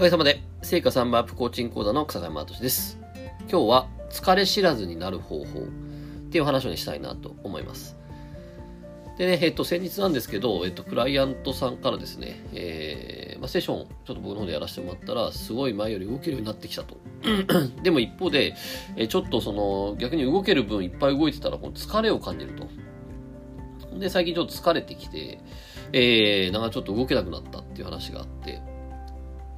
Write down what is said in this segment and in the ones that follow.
かげさまで、成果3倍アップコーチング講座の草山敏です。今日は、疲れ知らずになる方法っていう話をしたいなと思います。でね、えっと、先日なんですけど、えっと、クライアントさんからですね、えー、まあ、セッション、ちょっと僕の方でやらせてもらったら、すごい前より動けるようになってきたと。でも一方で、えちょっとその、逆に動ける分いっぱい動いてたら、この疲れを感じると。で、最近ちょっと疲れてきて、えー、なんかちょっと動けなくなったっていう話があって、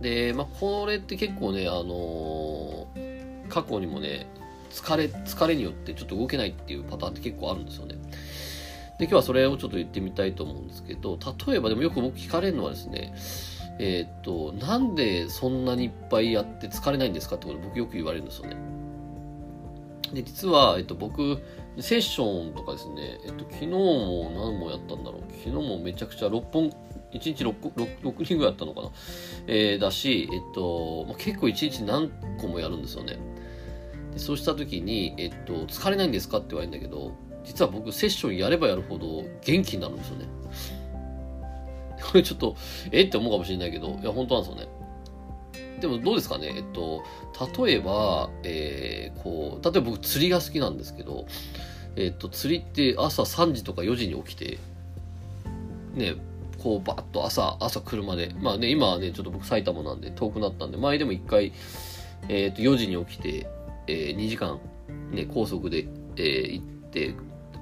で、まあ、これって結構ね、あのー、過去にもね、疲れ、疲れによってちょっと動けないっていうパターンって結構あるんですよね。で、今日はそれをちょっと言ってみたいと思うんですけど、例えばでもよく僕聞かれるのはですね、えー、っと、なんでそんなにいっぱいやって疲れないんですかってこと僕よく言われるんですよね。で、実は、えっと、僕、セッションとかですね、えっと、昨日も何もやったんだろう。昨日もめちゃくちゃ6本1日 6, 6, 6人ぐらいやったのかな？えー、だし、えっと、まあ、結構1日何個もやるんですよね。でそうした時に、えっと、疲れないんですかって言われるんだけど、実は僕セッションやればやるほど元気になるんですよね。これちょっと、えって思うかもしれないけど、いや、本当なんですよね。でもどうですかね？えっと、例えば、えー、こう、例えば僕釣りが好きなんですけど、えっと、釣りって朝3時とか4時に起きて、ね、こうバッと朝、朝車で、まあね、今はね、ちょっと僕埼玉なんで遠くなったんで、前でも一回、えっ、ー、と、4時に起きて、えー、2時間、ね、高速で、えー、行って、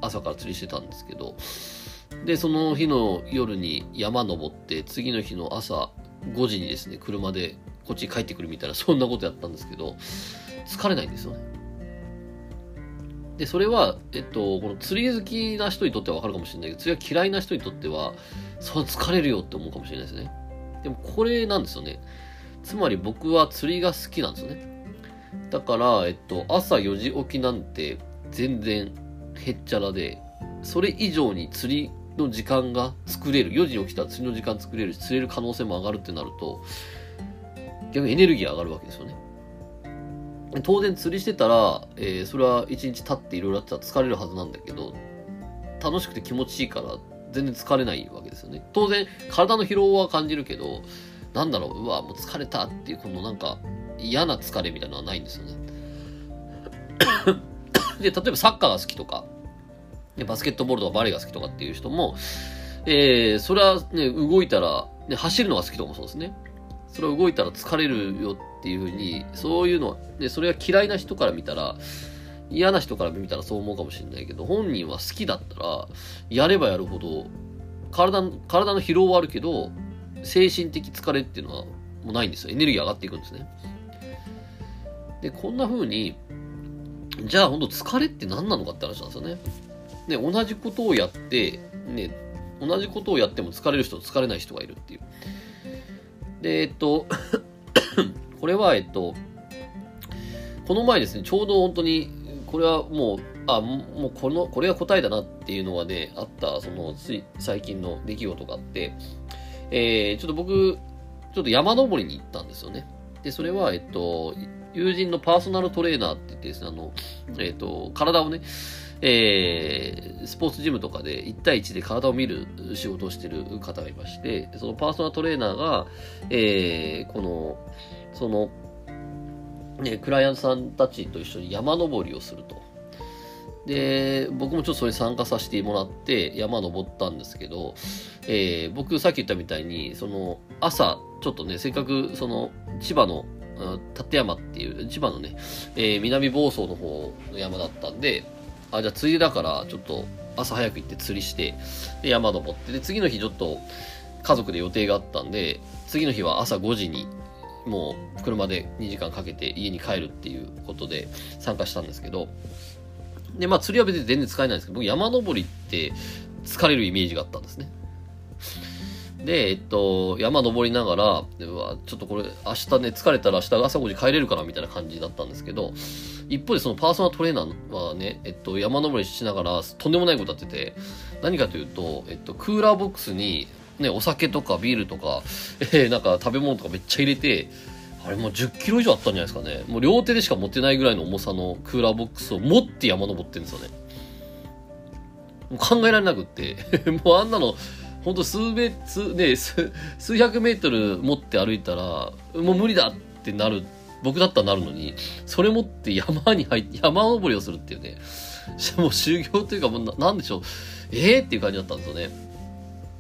朝から釣りしてたんですけど、で、その日の夜に山登って、次の日の朝5時にですね、車でこっちに帰ってくるみたいな、そんなことやったんですけど、疲れないんですよね。で、それは、えっと、この釣り好きな人にとってはわかるかもしれないけど、釣りが嫌いな人にとっては、そう疲れるよって思うかもしれないですね。でもこれなんですよね。つまり僕は釣りが好きなんですよね。だから、えっと、朝4時起きなんて全然へっちゃらで、それ以上に釣りの時間が作れる。4時起きたら釣りの時間作れるし、釣れる可能性も上がるってなると、逆にエネルギー上がるわけですよね。当然釣りしてたら、えー、それは一日経っていろいろあったら疲れるはずなんだけど、楽しくて気持ちいいから全然疲れないわけですよね。当然、体の疲労は感じるけど、なんだろう、うわ、もう疲れたっていう、このなんか嫌な疲れみたいなのはないんですよね。で、例えばサッカーが好きとか、バスケットボールとかバレーが好きとかっていう人も、えー、それはね、動いたら、ね、走るのが好きとかもそうですね。それは動いたら疲れるよっていうふうに、そういうのは、で、それが嫌いな人から見たら、嫌な人から見たらそう思うかもしれないけど、本人は好きだったら、やればやるほど、体の、体の疲労はあるけど、精神的疲れっていうのはもうないんですよ。エネルギー上がっていくんですね。で、こんな風に、じゃあ本当疲れって何なのかって話なんですよね。ね、同じことをやって、ね、同じことをやっても疲れる人と疲れない人がいるっていう。で、えっと、これは、えっと、この前ですね、ちょうど本当に、これはもう、あ、もうこの、これが答えだなっていうのがね、あった、その、つい最近の出来事があって、えー、ちょっと僕、ちょっと山登りに行ったんですよね。で、それは、えっと、友人のパーソナルトレーナーって言ってですね、あの、えっと、体をね、えー、スポーツジムとかで1対1で体を見る仕事をしてる方がいまして、そのパーソナルトレーナーが、えー、この、その、ね、クライアントさんたちと一緒に山登りをすると。で、僕もちょっとそれ参加させてもらって山登ったんですけど、えー、僕さっき言ったみたいに、その朝、ちょっとね、せっかくその千葉の立山っていう、千葉のね、えー、南房総の方の山だったんで、あ、じゃあ釣りだから、ちょっと朝早く行って釣りして、で、山登って、で、次の日ちょっと家族で予定があったんで、次の日は朝5時に、もう車で2時間かけて家に帰るっていうことで参加したんですけど、で、まあ釣りは別に全然使えないんですけど、僕山登りって疲れるイメージがあったんですね。で、えっと、山登りながら、でわちょっとこれ、明日ね、疲れたら明日朝5時帰れるかなみたいな感じだったんですけど、一方でそのパーソナルトレーナーはね、えっと、山登りしながら、とんでもないことやってて、何かというと、えっと、クーラーボックスに、ね、お酒とかビールとか、えー、なんか食べ物とかめっちゃ入れて、あれもう10キロ以上あったんじゃないですかね。もう両手でしか持ってないぐらいの重さのクーラーボックスを持って山登ってるんですよね。もう考えられなくって。もうあんなの、ほんと数メ数、ね、数数百メートル持って歩いたら、もう無理だってなる、僕だったらなるのに、それ持って山に入って、山登りをするっていうね、もう修行というか、もうなんでしょう、ええー、っていう感じだったんですよね。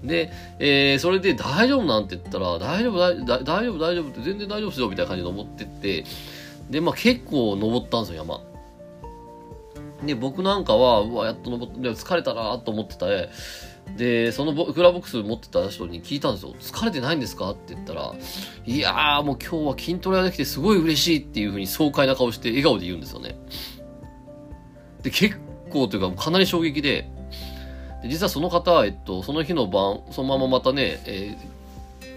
で、えー、それで大丈夫なんて言ったら、大丈夫、大丈夫、大丈夫、大丈夫って全然大丈夫ですよ、みたいな感じで登ってって、で、まあ結構登ったんですよ、山。で、僕なんかは、うわ、やっと登って、疲れたなと思ってたねで、そのクラボックス持ってた人に聞いたんですよ。疲れてないんですか？って言ったら、いやーもう今日は筋トレができてすごい嬉しいっていう風に爽快な顔して笑顔で言うんですよね。で、結構というかかなり衝撃で、で実はその方は、えっと、その日の晩、そのまままたね、えー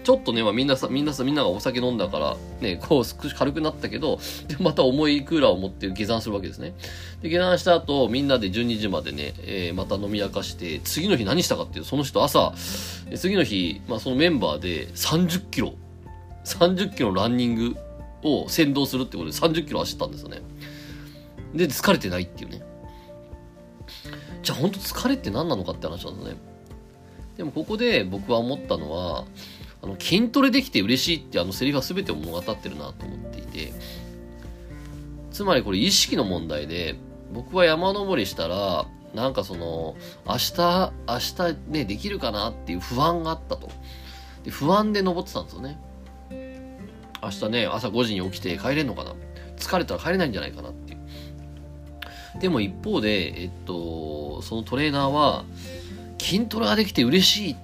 ちょっとね、まあ、みんなさ、みんなさ、みんながお酒飲んだから、ね、こう、少し軽くなったけど、で、また重いクーラーを持って下山するわけですね。で、下山した後、みんなで12時までね、えー、また飲み明かして、次の日何したかっていう、その人朝、次の日、まあ、そのメンバーで30キロ、30キロのランニングを先導するってことで30キロ走ったんですよね。で、疲れてないっていうね。じゃあ本当疲れって何なのかって話なんですね。でもここで僕は思ったのは、あの筋トレできて嬉しいってあのセリフは全てを物語ってるなと思っていて、つまりこれ意識の問題で、僕は山登りしたら、なんかその、明日、明日ね、できるかなっていう不安があったと。で不安で登ってたんですよね。明日ね、朝5時に起きて帰れんのかな疲れたら帰れないんじゃないかなっていう。でも一方で、えっと、そのトレーナーは、筋トレができて嬉しいっ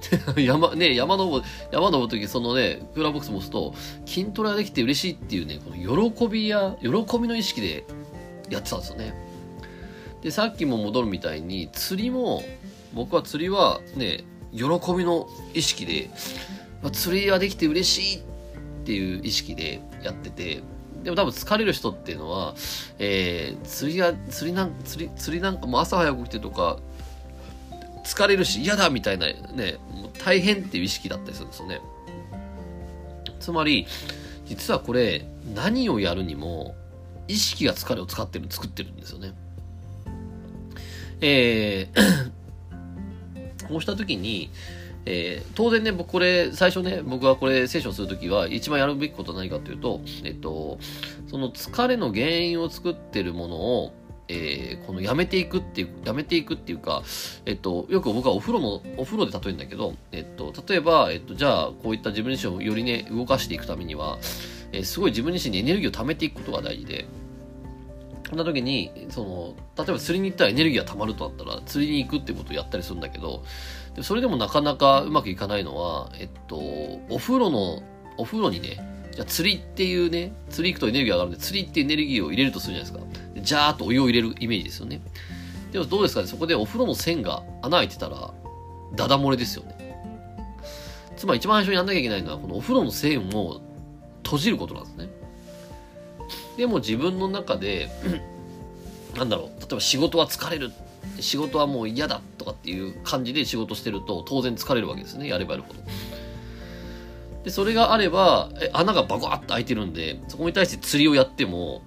山、ね、山登る、山登るとき、そのね、クーラーボックス持つと、筋トレができて嬉しいっていうね、この喜びや、喜びの意識でやってたんですよね。で、さっきも戻るみたいに、釣りも、僕は釣りはね、喜びの意識で、まあ、釣りができて嬉しいっていう意識でやってて、でも多分疲れる人っていうのは、えー、釣りが、釣りなん、釣り、釣りなんかも朝早く来てとか、疲れるし嫌だみたいなね、もう大変っていう意識だったりするんですよね。つまり、実はこれ、何をやるにも、意識が疲れを使ってる、作ってるんですよね。えー、こうした時に、えー、当然ね、僕これ、最初ね、僕はこれセッションするときは、一番やるべきことは何かというと、えっと、その疲れの原因を作ってるものを、えー、このやめていくっていう、やめていくっていうか、えっと、よく僕はお風呂の、お風呂で例えるんだけど、えっと、例えば、えっと、じゃあ、こういった自分自身をよりね、動かしていくためには、えー、すごい自分自身にエネルギーを貯めていくことが大事で、そんな時に、その、例えば釣りに行ったらエネルギーが溜まるとなったら、釣りに行くってことをやったりするんだけど、でそれでもなかなかうまくいかないのは、えっと、お風呂の、お風呂にね、ゃ釣りっていうね、釣り行くとエネルギー上がるんで、釣りってエネルギーを入れるとするじゃないですか。ジャーっとお湯を入れるイメージですよね。でもどうですかね、そこでお風呂の線が穴開いてたら、ダダ漏れですよね。つまり一番最初にやんなきゃいけないのは、このお風呂の線を閉じることなんですね。でも自分の中で、なんだろう、例えば仕事は疲れる。仕事はもう嫌だとかっていう感じで仕事してると当然疲れるわけですね。やればやるほど。で、それがあれば、え穴がバコッと開いてるんで、そこに対して釣りをやっても、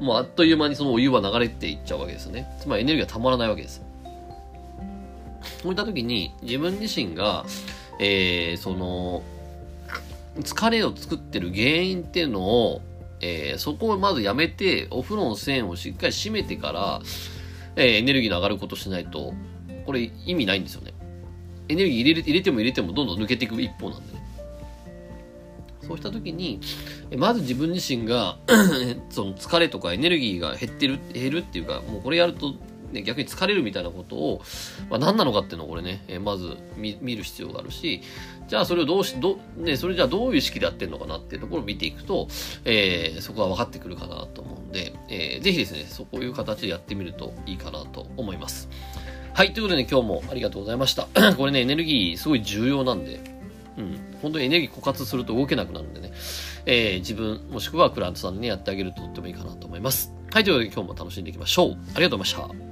もうあっという間にそのお湯は流れていっちゃうわけですね。つまりエネルギーがたまらないわけです。そういった時に自分自身が、えー、その、疲れを作ってる原因っていうのを、えー、そこをまずやめて、お風呂の線をしっかり閉めてから、えー、エネルギーの上がることしないと、これ意味ないんですよね。エネルギー入れ入れても入れてもどんどん抜けていく一方なんで。そうした時に、まず自分自身が その疲れとかエネルギーが減ってる、減るっていうか、もうこれやると、ね、逆に疲れるみたいなことを、まあ、何なのかっていうのをこれね、えまず見る必要があるし、じゃあそれをどうし、ど、ね、それじゃあどういう意識でやってるのかなっていうところを見ていくと、えー、そこは分かってくるかなと思うんで、えー、ぜひですね、そういう形でやってみるといいかなと思います。はい、ということでね、今日もありがとうございました。これね、エネルギーすごい重要なんで、うん、本当にエネルギー枯渇すると動けなくなるんでね、えー、自分もしくはクライアントさんに、やってあげるととってもいいかなと思います。はい、ということで今日も楽しんでいきましょう。ありがとうございました。